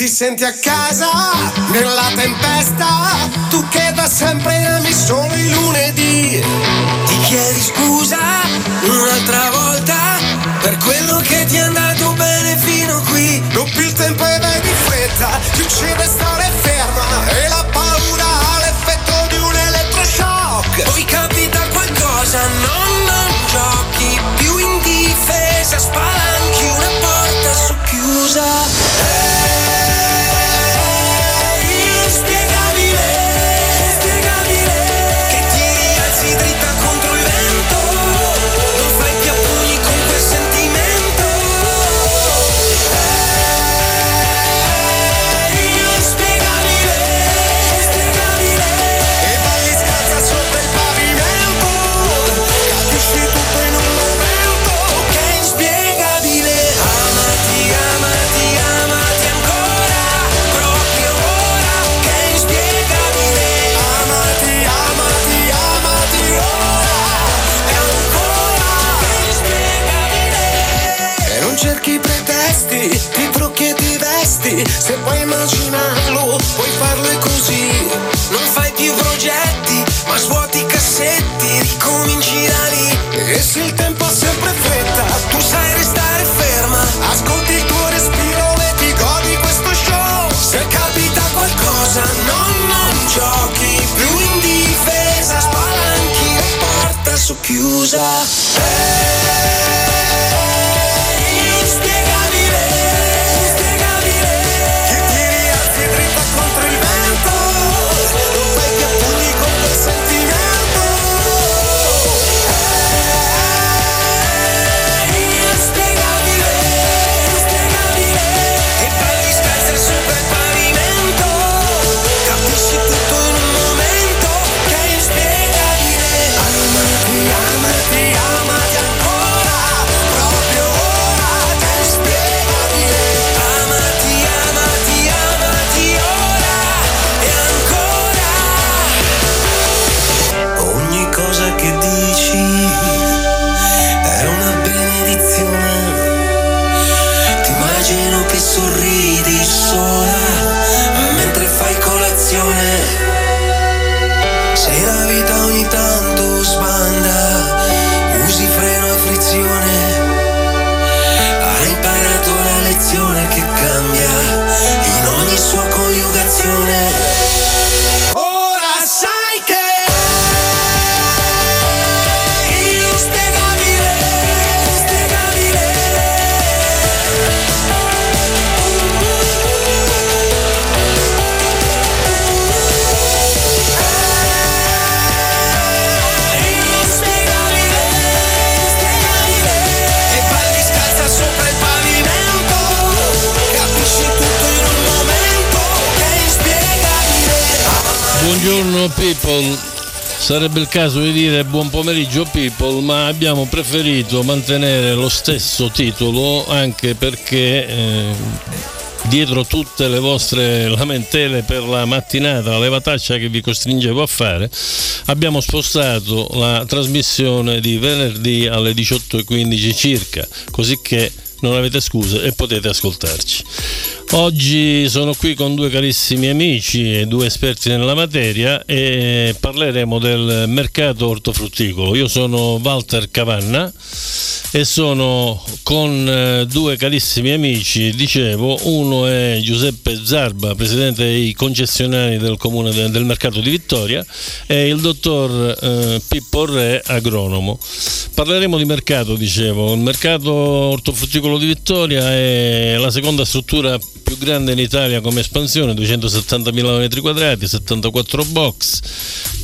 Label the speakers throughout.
Speaker 1: Ti senti a casa nella tempesta, tu che da sempre ami solo i lunedì. Ti chiedi scusa un'altra volta per quello che ti è andato bene fino qui. Non più il tempo e vai di fretta, ti uccide stare ferma e la paura ha l'effetto di un elettroshock. Poi capita qualcosa, non,
Speaker 2: já. People. Sarebbe il caso di dire buon pomeriggio people, ma abbiamo preferito mantenere lo stesso titolo anche perché eh, dietro tutte le vostre lamentele per la mattinata, la levataccia che vi costringevo a fare, abbiamo spostato la trasmissione di venerdì alle 18.15 circa, così che non avete scuse e potete ascoltarci. Oggi sono qui con due carissimi amici e due esperti nella materia e parleremo del mercato ortofrutticolo. Io sono Walter Cavanna e sono con eh, due carissimi amici, dicevo, uno è Giuseppe Zarba, presidente dei concessionari del comune de- del mercato di Vittoria e il dottor eh, Pippo Re, agronomo. Parleremo di mercato, dicevo, il mercato ortofrutticolo di Vittoria è la seconda struttura più grande in Italia come espansione, 270.000 metri quadrati, 74 box,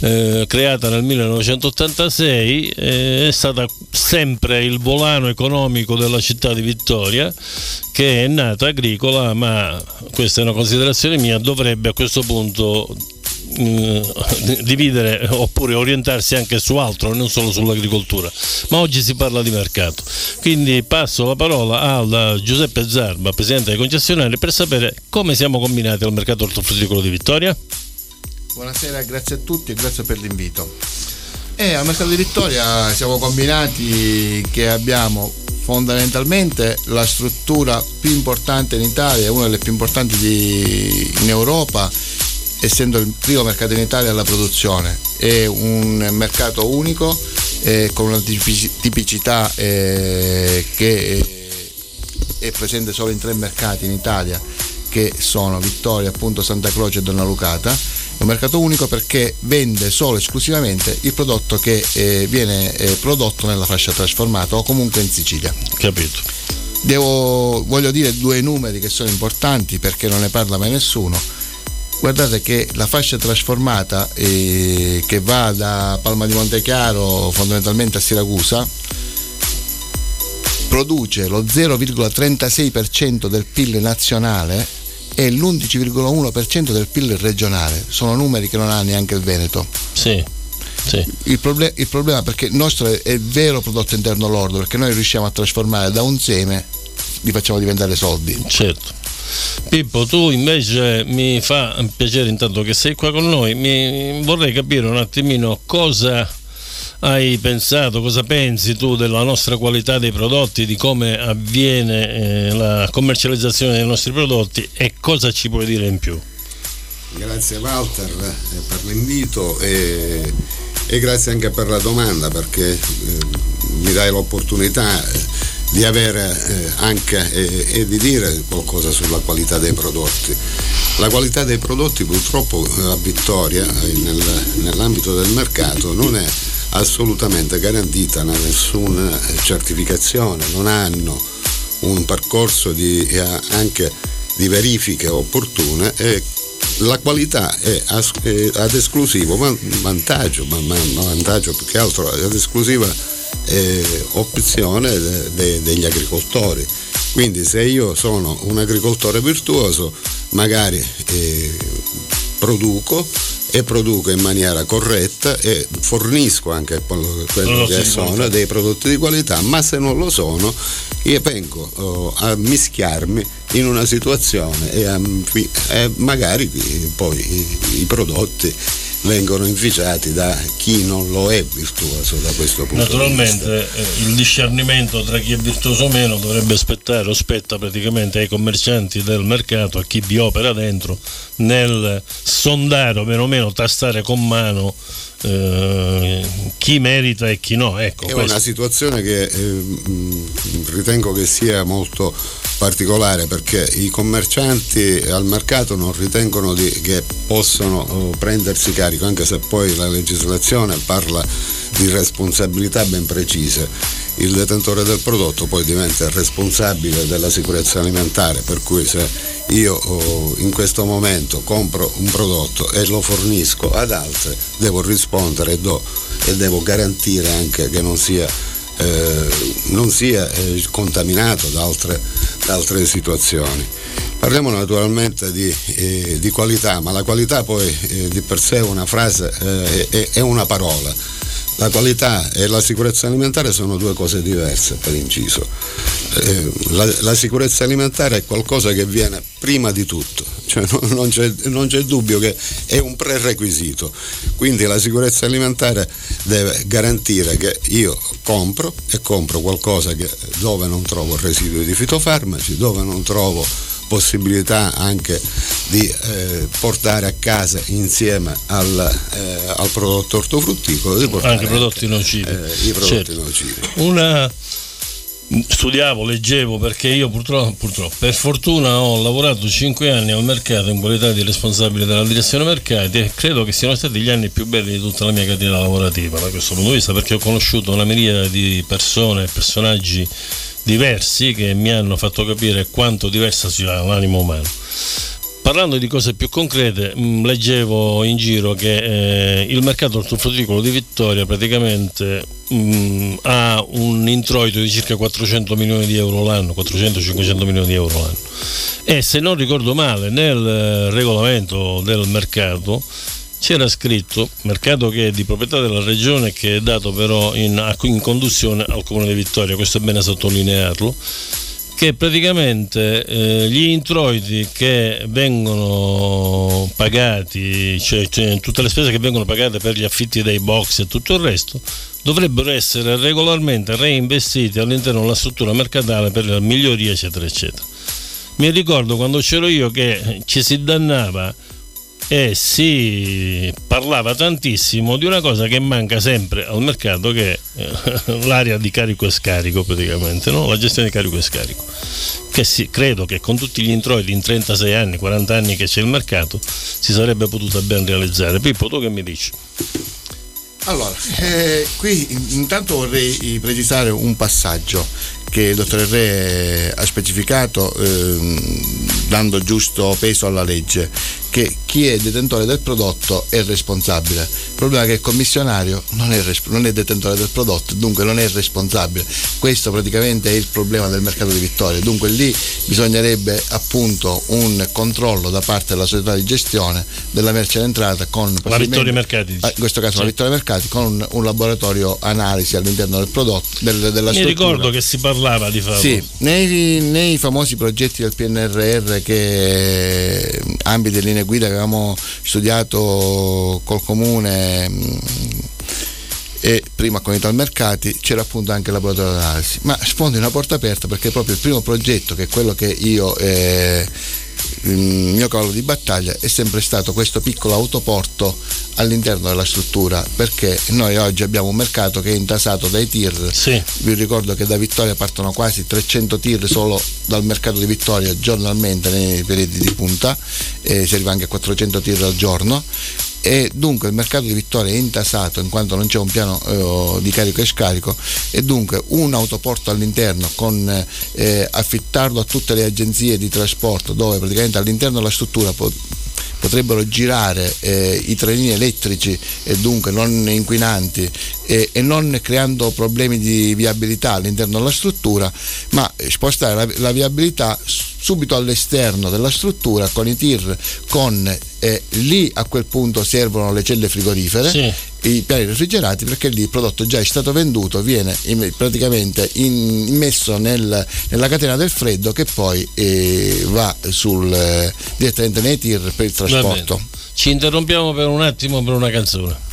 Speaker 2: eh, creata nel 1986, eh, è stata sempre il volano economico della città di Vittoria, che è nata agricola, ma questa è una considerazione mia, dovrebbe a questo punto mm, dividere oppure orientarsi anche su altro, non solo sull'agricoltura. Ma oggi si parla di mercato. Quindi passo la parola a Giuseppe Zarba, presidente dei concessionari, per sapere come siamo combinati al mercato ortofrutticolo di Vittoria.
Speaker 3: Buonasera, grazie a tutti e grazie per l'invito. E al mercato di Vittoria siamo combinati che abbiamo fondamentalmente la struttura più importante in Italia, una delle più importanti di, in Europa, essendo il primo mercato in Italia alla produzione. È un mercato unico eh, con una tipicità eh, che è presente solo in tre mercati in Italia che sono Vittoria, appunto Santa Croce e Donna Lucata. È un mercato unico perché vende solo e esclusivamente il prodotto che eh, viene eh, prodotto nella fascia trasformata o comunque in Sicilia.
Speaker 2: Capito.
Speaker 3: Devo, voglio dire due numeri che sono importanti perché non ne parla mai nessuno. Guardate che la fascia trasformata eh, che va da Palma di Montechiaro fondamentalmente a Siracusa produce lo 0,36% del PIL nazionale e l'11,1% del PIL regionale. Sono numeri che non ha neanche il Veneto.
Speaker 2: Sì. Sì.
Speaker 3: Il, proble- il, problema perché il nostro è il vero prodotto interno lordo, perché noi riusciamo a trasformare da un seme, li facciamo diventare soldi.
Speaker 2: Certo. Pippo, tu invece mi fa piacere intanto che sei qua con noi, mi vorrei capire un attimino cosa hai pensato, cosa pensi tu della nostra qualità dei prodotti, di come avviene eh, la commercializzazione dei nostri prodotti e cosa ci puoi dire in più?
Speaker 4: Grazie Walter eh, per l'invito e, e, grazie anche per la domanda perché eh, mi dai l'opportunità di avere eh, anche e, e, di dire qualcosa sulla qualità dei prodotti. La qualità dei prodotti purtroppo a Vittoria nel, nell'ambito del mercato non è assolutamente garantita da nessuna certificazione, non hanno un percorso di, eh, anche di verifiche opportune e la qualità è, ad esclusivo vantaggio, ma, vantaggio più che altro ad esclusiva eh, opzione de, de, degli agricoltori. Quindi se io sono un agricoltore virtuoso, magari eh, produco e produco in maniera corretta e fornisco anche quello, che sono dei prodotti di qualità, ma se non lo sono io vengo oh, a mischiarmi in una situazione e, a, e magari poi i, i prodotti vengono inficiati da chi non lo è virtuoso da questo punto
Speaker 2: Naturalmente eh, il discernimento tra chi è virtuoso o meno dovrebbe aspettare o spetta praticamente ai commercianti del mercato, a chi vi opera dentro, nel sondare o meno meno tastare con mano eh, chi merita e chi no. Ecco,
Speaker 4: è questo. una situazione che eh, ritengo che sia molto particolare perché i commercianti al mercato non ritengono di, che possano oh, prendersi carico, anche se poi la legislazione parla di responsabilità ben precise. Il detentore del prodotto poi diventa responsabile della sicurezza alimentare, per cui se io oh, in questo momento compro un prodotto e lo fornisco ad altri, devo rispondere e, do, e devo garantire anche che non sia eh, non sia eh, contaminato da altre, da altre, situazioni. Parliamo naturalmente di, eh, di, qualità, ma la qualità poi eh, di per sé è una frase, eh, è, è una parola la qualità e la sicurezza alimentare sono due cose diverse per inciso. Eh, la, la, sicurezza alimentare è qualcosa che viene prima di tutto, cioè non, non, c'è, non, c'è, dubbio che è un prerequisito. Quindi la sicurezza alimentare deve garantire che io compro e compro qualcosa che, dove non trovo residui di fitofarmaci, dove non trovo possibilità anche di eh, portare a casa insieme al, eh, al prodotto ortofrutticolo di portare
Speaker 2: anche prodotti nocivi.
Speaker 4: Eh, I prodotti certo. nocivi.
Speaker 2: Una studiavo, leggevo perché io purtroppo, purtroppo, per fortuna ho lavorato 5 anni al mercato in qualità di responsabile della direzione mercati e credo che siano stati gli anni più belli di tutta la mia catena lavorativa da questo punto di vista perché ho conosciuto una miriade di persone e personaggi diversi che mi hanno fatto capire quanto diversa sia l'animo umano. Parlando di cose più concrete, mm, leggevo in giro che eh, il mercato ortofrutticolo di Vittoria praticamente mh, mm, ha un introito di circa 400 milioni di euro l'anno, 400-500 milioni di euro l'anno. E se non ricordo male, nel eh, regolamento del mercato c'era scritto mercato che è di proprietà della regione che è dato però in, in conduzione al comune di Vittoria, questo è bene sottolinearlo, che praticamente eh, gli introiti che vengono pagati, cioè, cioè, tutte le spese che vengono pagate per gli affitti dei box e tutto il resto, dovrebbero essere regolarmente reinvestiti all'interno della struttura mercatale per la miglioria, eccetera, eccetera. Mi ricordo quando c'ero io che ci si dannava e si parlava tantissimo di una cosa che manca sempre al mercato che è eh, l'area di carico e scarico praticamente, no? la gestione di carico e scarico che si, credo che con tutti gli introiti in 36 anni, 40 anni che c'è il mercato si sarebbe potuta ben realizzare. Pippo tu che mi dici?
Speaker 3: Allora, eh, qui intanto vorrei precisare un passaggio che il dottor Re ha specificato ehm, dando giusto peso alla legge che chi è detentore del prodotto è responsabile. Il problema è che il commissionario non è, non è detentore del prodotto, dunque non è responsabile. Questo praticamente è il problema del mercato di Vittoria. Dunque lì bisognerebbe appunto un controllo da parte della società di gestione della merce in entrata con
Speaker 2: la Vittoria Mercati.
Speaker 3: Ah, in questo caso sì. la Vittoria Mercati con un, un, laboratorio analisi all'interno del prodotto del, della
Speaker 2: Mi
Speaker 3: struttura.
Speaker 2: ricordo che si parlava di farlo.
Speaker 3: Sì, nei, nei famosi progetti del PNRR che ambiti e linee guida che avevamo studiato col comune mm, e prima con Italmercati c'era appunto anche il laboratorio di analisi ma sfondi una porta aperta perché proprio il primo progetto che è quello che io eh, il mio cavallo di battaglia è sempre stato questo piccolo autoporto all'interno della struttura perché noi oggi abbiamo un mercato che è intasato dai tir
Speaker 2: sì.
Speaker 3: vi ricordo che da Vittoria partono quasi 300 tir solo dal mercato di Vittoria giornalmente nei periodi di punta e si arriva anche a 400 tir al giorno e dunque il mercato di Vittoria è intasato in quanto non c'è un piano eh, di carico e scarico. E dunque un autoporto all'interno con eh, affittarlo a tutte le agenzie di trasporto dove praticamente all'interno della struttura potrebbero girare eh, i trenini elettrici e dunque non inquinanti e, e, non creando problemi di viabilità all'interno della struttura, ma spostare la, la viabilità subito all'esterno della struttura con i tir con eh, lì a quel punto servono le celle frigorifere
Speaker 2: sì.
Speaker 3: I piani refrigerati perché lì il prodotto già è stato venduto viene in, praticamente immesso nel, nella catena del freddo che poi eh, va sul, eh, direttamente nei tir per il trasporto.
Speaker 2: Ci interrompiamo per un attimo per una canzone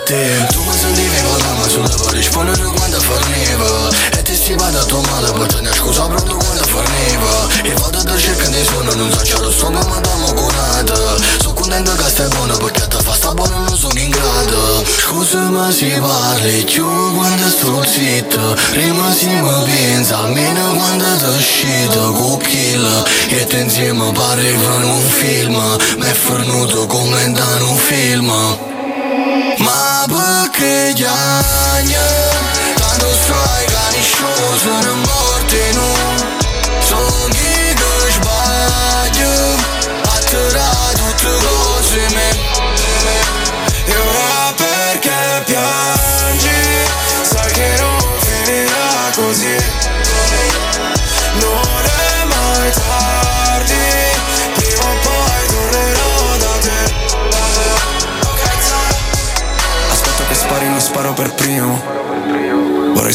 Speaker 5: pensavo a te Tu mi sentivi con la sulla rispondere quando forniva E ti stiva da tua madre poi te ne scusa pronto quando forniva E vado da cerca di suono non so c'è lo stomaco ma dammo curata Sono contento che stai buono perché ti fa sta buono non sono in grado Scusa ma si parli più quando sto zitto Rimasiamo pensa almeno quando ti uscito con kill E te insieme pare un film Mi è fornuto commentare un film Ma perché gli anni Tanto sai che nessuno sono morti no Sogni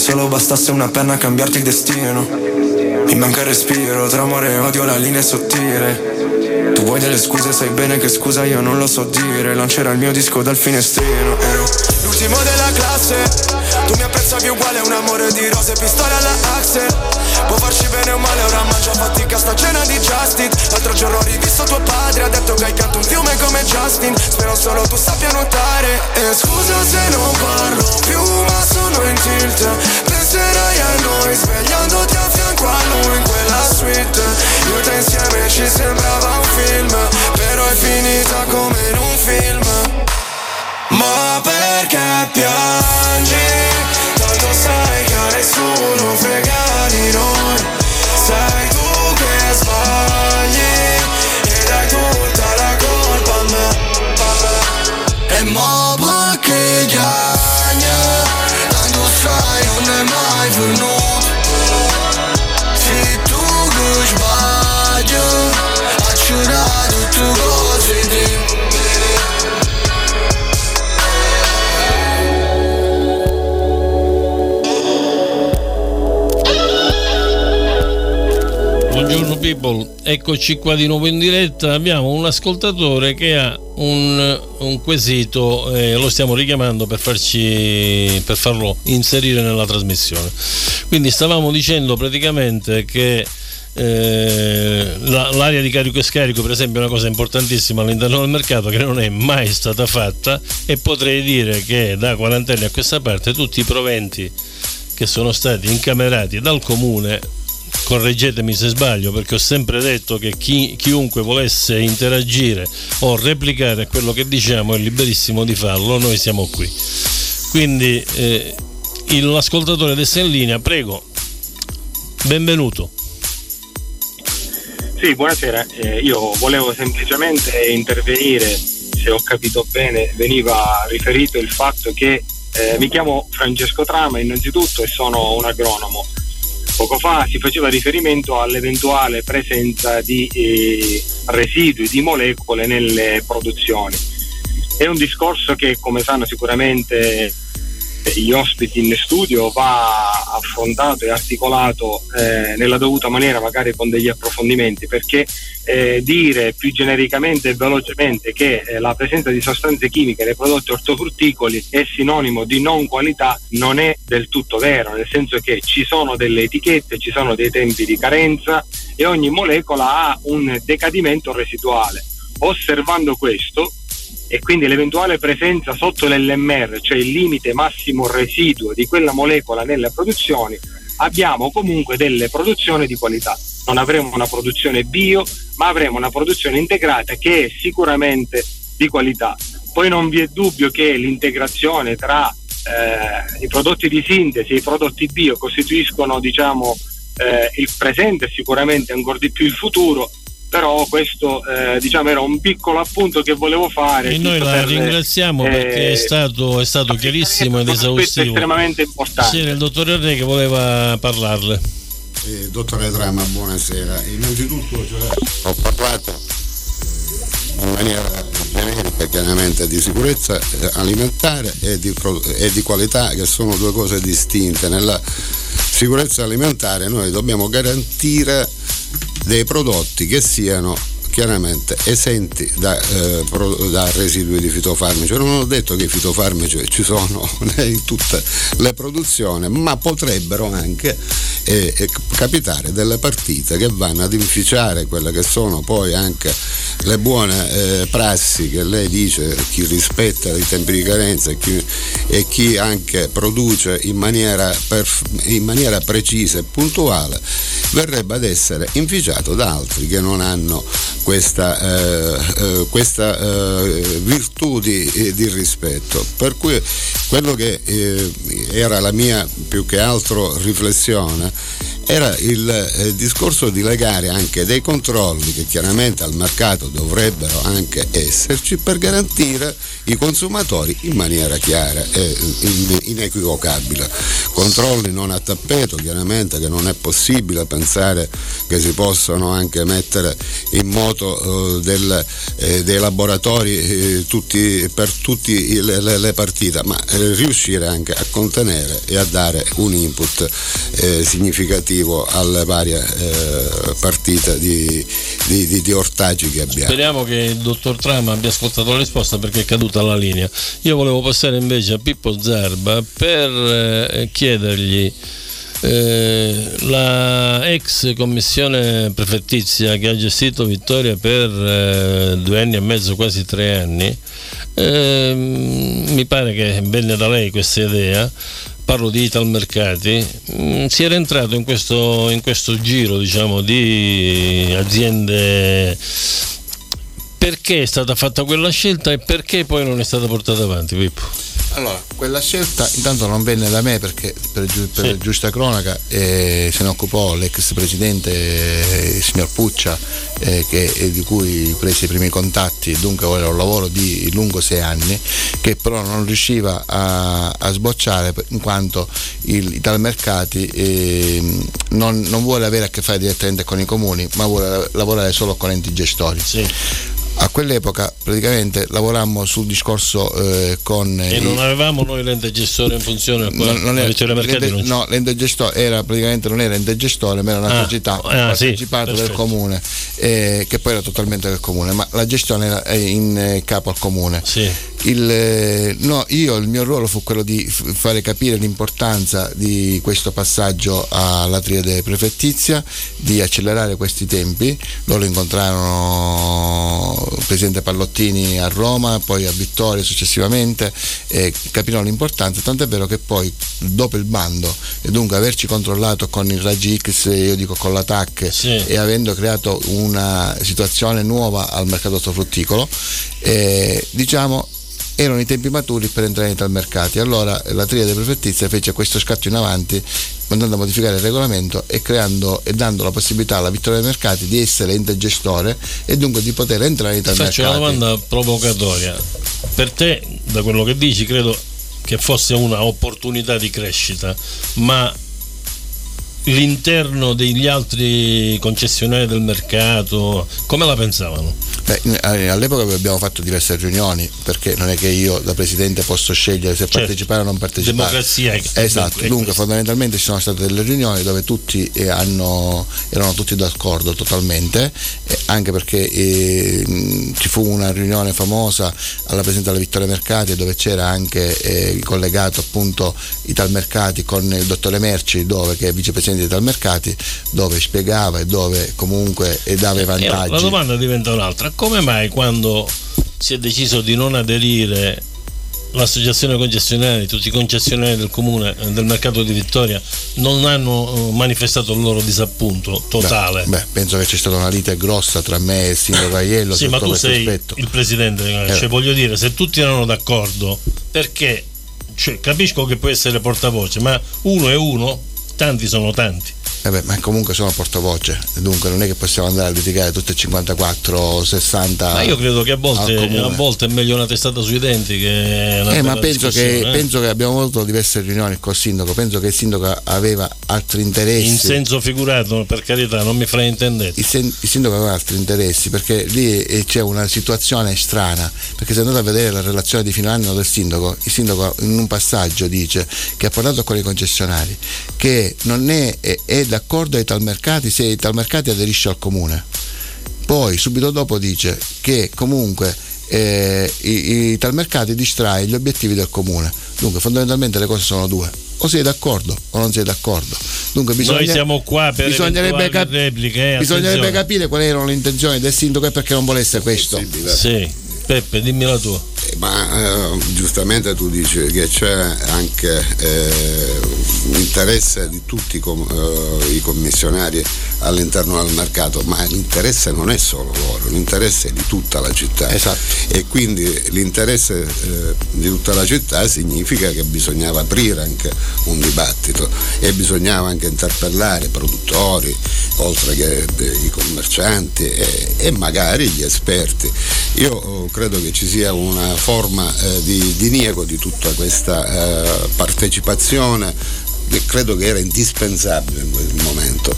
Speaker 6: solo bastasse una penna a cambiarti il destino. Mi manca il respiro, tra amore e odio la linea è sottile. Tu vuoi delle scuse, sai bene che scusa io non lo so dire. Lancerà il mio disco dal finestrino. Ero l'ultimo della classe. Tu mi apprezzavi uguale, un amore di rose, pistole alla Axel. Può farci bene o male, ora mangio fatica sta cena di Justin. L'altro giorno ho rivisto tuo padre, ha detto che hai fiume come Justin. Spero solo tu sappia nuotare. E scusa se non parlo più, ma sono in tilt. Penserai a noi svegliandoti a fianco a lui in quella suite. Io te insieme ci sembrava un film, però è finita come in un film. Ma perché piangi? Tanto sai che a nessuno frega di noi Sei tu che sbagli
Speaker 2: People, eccoci qua di nuovo in diretta. Abbiamo un ascoltatore che ha un, un quesito e lo stiamo richiamando per, farci, per farlo inserire nella trasmissione. Quindi stavamo dicendo praticamente che eh, la, l'area di carico e scarico per esempio è una cosa importantissima all'interno del mercato che non è mai stata fatta e potrei dire che da 40 anni a questa parte tutti i proventi che sono stati incamerati dal comune correggetemi se sbaglio perché ho sempre detto che chi, chiunque volesse interagire o replicare quello che diciamo è liberissimo di farlo noi siamo qui quindi eh, l'ascoltatore adesso in linea prego benvenuto
Speaker 7: sì, buonasera. Eh, io volevo semplicemente intervenire, se ho capito bene, veniva riferito il fatto che eh, mi chiamo Francesco Trama innanzitutto e sono un agronomo. Poco fa si faceva riferimento all'eventuale presenza di eh, residui, di molecole nelle produzioni. È un discorso che, come sanno sicuramente gli ospiti in studio va affrontato e articolato eh, nella dovuta maniera, magari con degli approfondimenti, perché eh, dire più genericamente e velocemente che eh, la presenza di sostanze chimiche nei prodotti ortofrutticoli è sinonimo di non qualità non è del tutto vero, nel senso che ci sono delle etichette, ci sono dei tempi di carenza e ogni molecola ha un decadimento residuale. Osservando questo, e quindi l'eventuale presenza sotto l'LMR, cioè il limite massimo residuo di quella molecola nelle produzioni, abbiamo comunque delle produzioni di qualità. Non avremo una produzione bio, ma avremo una produzione integrata che è sicuramente di qualità. Poi non vi è dubbio che l'integrazione tra eh, i prodotti di sintesi e i prodotti bio costituiscono diciamo, eh, il presente e sicuramente ancora di più il futuro però questo eh, diciamo era un piccolo appunto che volevo fare
Speaker 2: e noi la
Speaker 7: per,
Speaker 2: ringraziamo
Speaker 7: eh,
Speaker 2: perché è stato, è stato chiarissimo ed esaustivo.
Speaker 7: è estremamente importante.
Speaker 2: C'era il dottor Enrique che voleva parlarle.
Speaker 4: Eh, dottore Drama buonasera. Innanzitutto cioè, ho parlato eh, in maniera generica chiaramente di sicurezza eh, alimentare e di, e di qualità che sono due cose distinte. Nella sicurezza alimentare noi dobbiamo garantire dei prodotti che siano chiaramente esenti da, eh, da, residui di fitofarmaci. Non ho detto che i fitofarmaci ci sono in tutte le produzioni, ma potrebbero anche eh, eh, capitare delle partite che vanno ad inficiare quelle che sono poi anche le buone eh, prassi che lei dice, chi rispetta i tempi di carenza e chi, e chi anche produce in maniera, perf- in maniera precisa e puntuale, verrebbe ad essere inficiato da altri che non hanno questa, eh, eh, questa eh, virtù di, di, rispetto. Per cui quello che eh, era la mia più che altro riflessione era il eh, discorso di legare anche dei controlli che chiaramente al mercato dovrebbero anche esserci per garantire i consumatori in maniera chiara e inequivocabile. Controlli non a tappeto, chiaramente che non è possibile pensare che si possano anche mettere in moto eh, del, eh, dei laboratori eh, tutti, per tutte le, le, le, partite, ma eh, riuscire anche a contenere e a dare un input eh, significativo alle varie eh, partite di, di, di, di ortaggi che abbiamo.
Speaker 2: Speriamo che il dottor Trama abbia ascoltato la risposta perché è caduta la linea. Io volevo passare invece a Pippo Zarba per eh, chiedergli eh, la ex commissione prefettizia che ha gestito Vittoria per eh, due anni e mezzo, quasi tre anni, eh, mi pare che venne da lei questa idea parlo di Italmercati, mh, mm, si era entrato in questo, in questo giro diciamo, di aziende perché è stata fatta quella scelta e perché poi non è stata portata avanti Pippo?
Speaker 3: Allora, quella scelta intanto non venne da me perché per, per sì. giusta cronaca eh, se ne occupò l'ex presidente eh, il signor Puccia eh, che, eh, di cui prese i primi contatti, dunque era un lavoro di lungo sei anni che però non riusciva a, a sbocciare in quanto il, Italmercati eh, non, non, vuole avere a che fare direttamente con i comuni ma vuole lavorare solo con enti gestori.
Speaker 2: Sì
Speaker 3: A quell'epoca praticamente lavorammo sul discorso eh, con...
Speaker 2: E
Speaker 3: i-
Speaker 2: non avevamo noi l'ente gestore in funzione
Speaker 3: non, non era, l'ente- no, l'ente gestore era praticamente non era ente gestore, ma era una
Speaker 2: Ah,
Speaker 3: società
Speaker 2: ah, sì,
Speaker 3: partecipata del
Speaker 2: perfetto.
Speaker 3: comune, eh, che poi era totalmente del comune, ma la gestione era eh, in eh, capo al comune.
Speaker 2: Sì.
Speaker 3: Il, eh, no, io il mio ruolo fu quello di f- fare capire l'importanza di questo passaggio alla triade prefettizia, di accelerare questi tempi. Loro incontrarono il presidente Pallottini a Roma, poi a Vittoria successivamente, e capirono l'importanza, tant'è vero che poi dopo il bando e dunque averci controllato con il raggi X, io dico con la TAC
Speaker 2: Sì.
Speaker 3: e avendo creato una situazione nuova al mercato ortofrutticolo, eh, diciamo erano i tempi maturi per entrare nei mercati. Allora la triade prefettizia fece questo scatto in avanti andando a modificare il regolamento e creando e dando la possibilità alla Vittoria dei Mercati di essere ente gestore e dunque di poter entrare nei
Speaker 2: Ti faccio una
Speaker 3: mercati.
Speaker 2: domanda provocatoria. Per te, da quello che dici, credo che fosse una opportunità di crescita, ma l'interno degli altri concessionari del mercato, come la pensavano?
Speaker 3: Beh, eh, all'epoca abbiamo fatto diverse riunioni perché non è che io da presidente posso scegliere se
Speaker 2: Certo.
Speaker 3: partecipare o non partecipare.
Speaker 2: Democrazia. è-
Speaker 3: Esatto,
Speaker 2: è
Speaker 3: dunque fondamentalmente ci sono state delle riunioni dove tutti eh, hanno- erano tutti d'accordo totalmente, eh, anche perché eh, ci fu una riunione famosa alla presenza della Vittoria Mercati dove c'era anche eh, collegato appunto Italmercati con il dottore Merci, dove, che è vicepresidente di Italmercati, dove spiegava e dove comunque eh, dava i
Speaker 2: E
Speaker 3: vantaggi.
Speaker 2: la domanda diventa un'altra. Come mai quando si è deciso di non aderire l'associazione concessionari, tutti i concessionari del comune eh, del mercato di Vittoria non hanno eh, manifestato il loro disappunto totale?
Speaker 3: Beh, beh, penso che c'è stata una lite grossa tra me e il sindaco Aiello
Speaker 2: Sì, ma tu sei
Speaker 3: aspetto.
Speaker 2: il presidente, eh,
Speaker 3: Eh.
Speaker 2: cioè, voglio dire, se tutti erano d'accordo, perché? Cioè, capisco che può essere portavoce, ma uno è uno, tanti sono tanti.
Speaker 3: Eh beh, ma comunque sono portavoce, dunque non è che possiamo andare a litigare tutte e 54 o 60.
Speaker 2: Ma io credo che a volte, a volte è meglio una testata sui denti che una
Speaker 3: Eh, ma penso che,
Speaker 2: eh.
Speaker 3: penso che abbiamo avuto diverse riunioni col sindaco, penso che il sindaco aveva altri interessi.
Speaker 2: In senso figurato, per carità, non mi fraintendete.
Speaker 3: il, sen- il sindaco aveva altri interessi perché lì eh, c'è una situazione strana perché se andate a vedere la relazione di fine anno del sindaco il sindaco in un passaggio dice che ha parlato con i concessionari che non è, è, è d'accordo ai talmercati se i talmercati aderisce al comune. Poi subito dopo dice che comunque eh, i, i talmercati distrae gli obiettivi del comune. Dunque fondamentalmente le cose sono due. O sei d'accordo o non sei d'accordo. Dunque bisogna,
Speaker 2: Noi siamo qua per
Speaker 3: bisognerebbe, cap-
Speaker 2: repliche, eh,
Speaker 3: bisognerebbe capire quali erano le intenzioni del sindaco e perché non volesse questo.
Speaker 2: Sì, Peppe, dimmi la tua.
Speaker 4: Eh, Ma eh, giustamente tu dici che c'è anche eh, l'interesse di tutti i com- eh, i commissionari all'interno del mercato, ma l'interesse non è solo loro, l'interesse è di tutta la città.
Speaker 3: Esatto.
Speaker 4: E quindi l'interesse eh, di tutta la città significa che bisognava aprire anche un dibattito e bisognava anche interpellare i produttori, oltre che i commercianti e, e magari gli esperti. Io oh, credo che ci sia una forma eh, di diniego di tutta questa eh, partecipazione che credo che era indispensabile in quel momento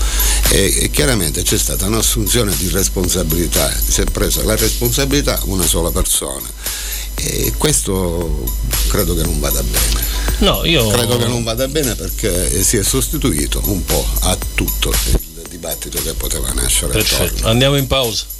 Speaker 4: e, e chiaramente c'è stata un'assunzione di responsabilità, si è presa la responsabilità una sola persona e questo credo che non vada bene.
Speaker 2: No, io
Speaker 4: Credo che non vada bene perché si è sostituito un po' a tutto il dibattito che poteva nascere
Speaker 2: Perfetto, andiamo in pausa.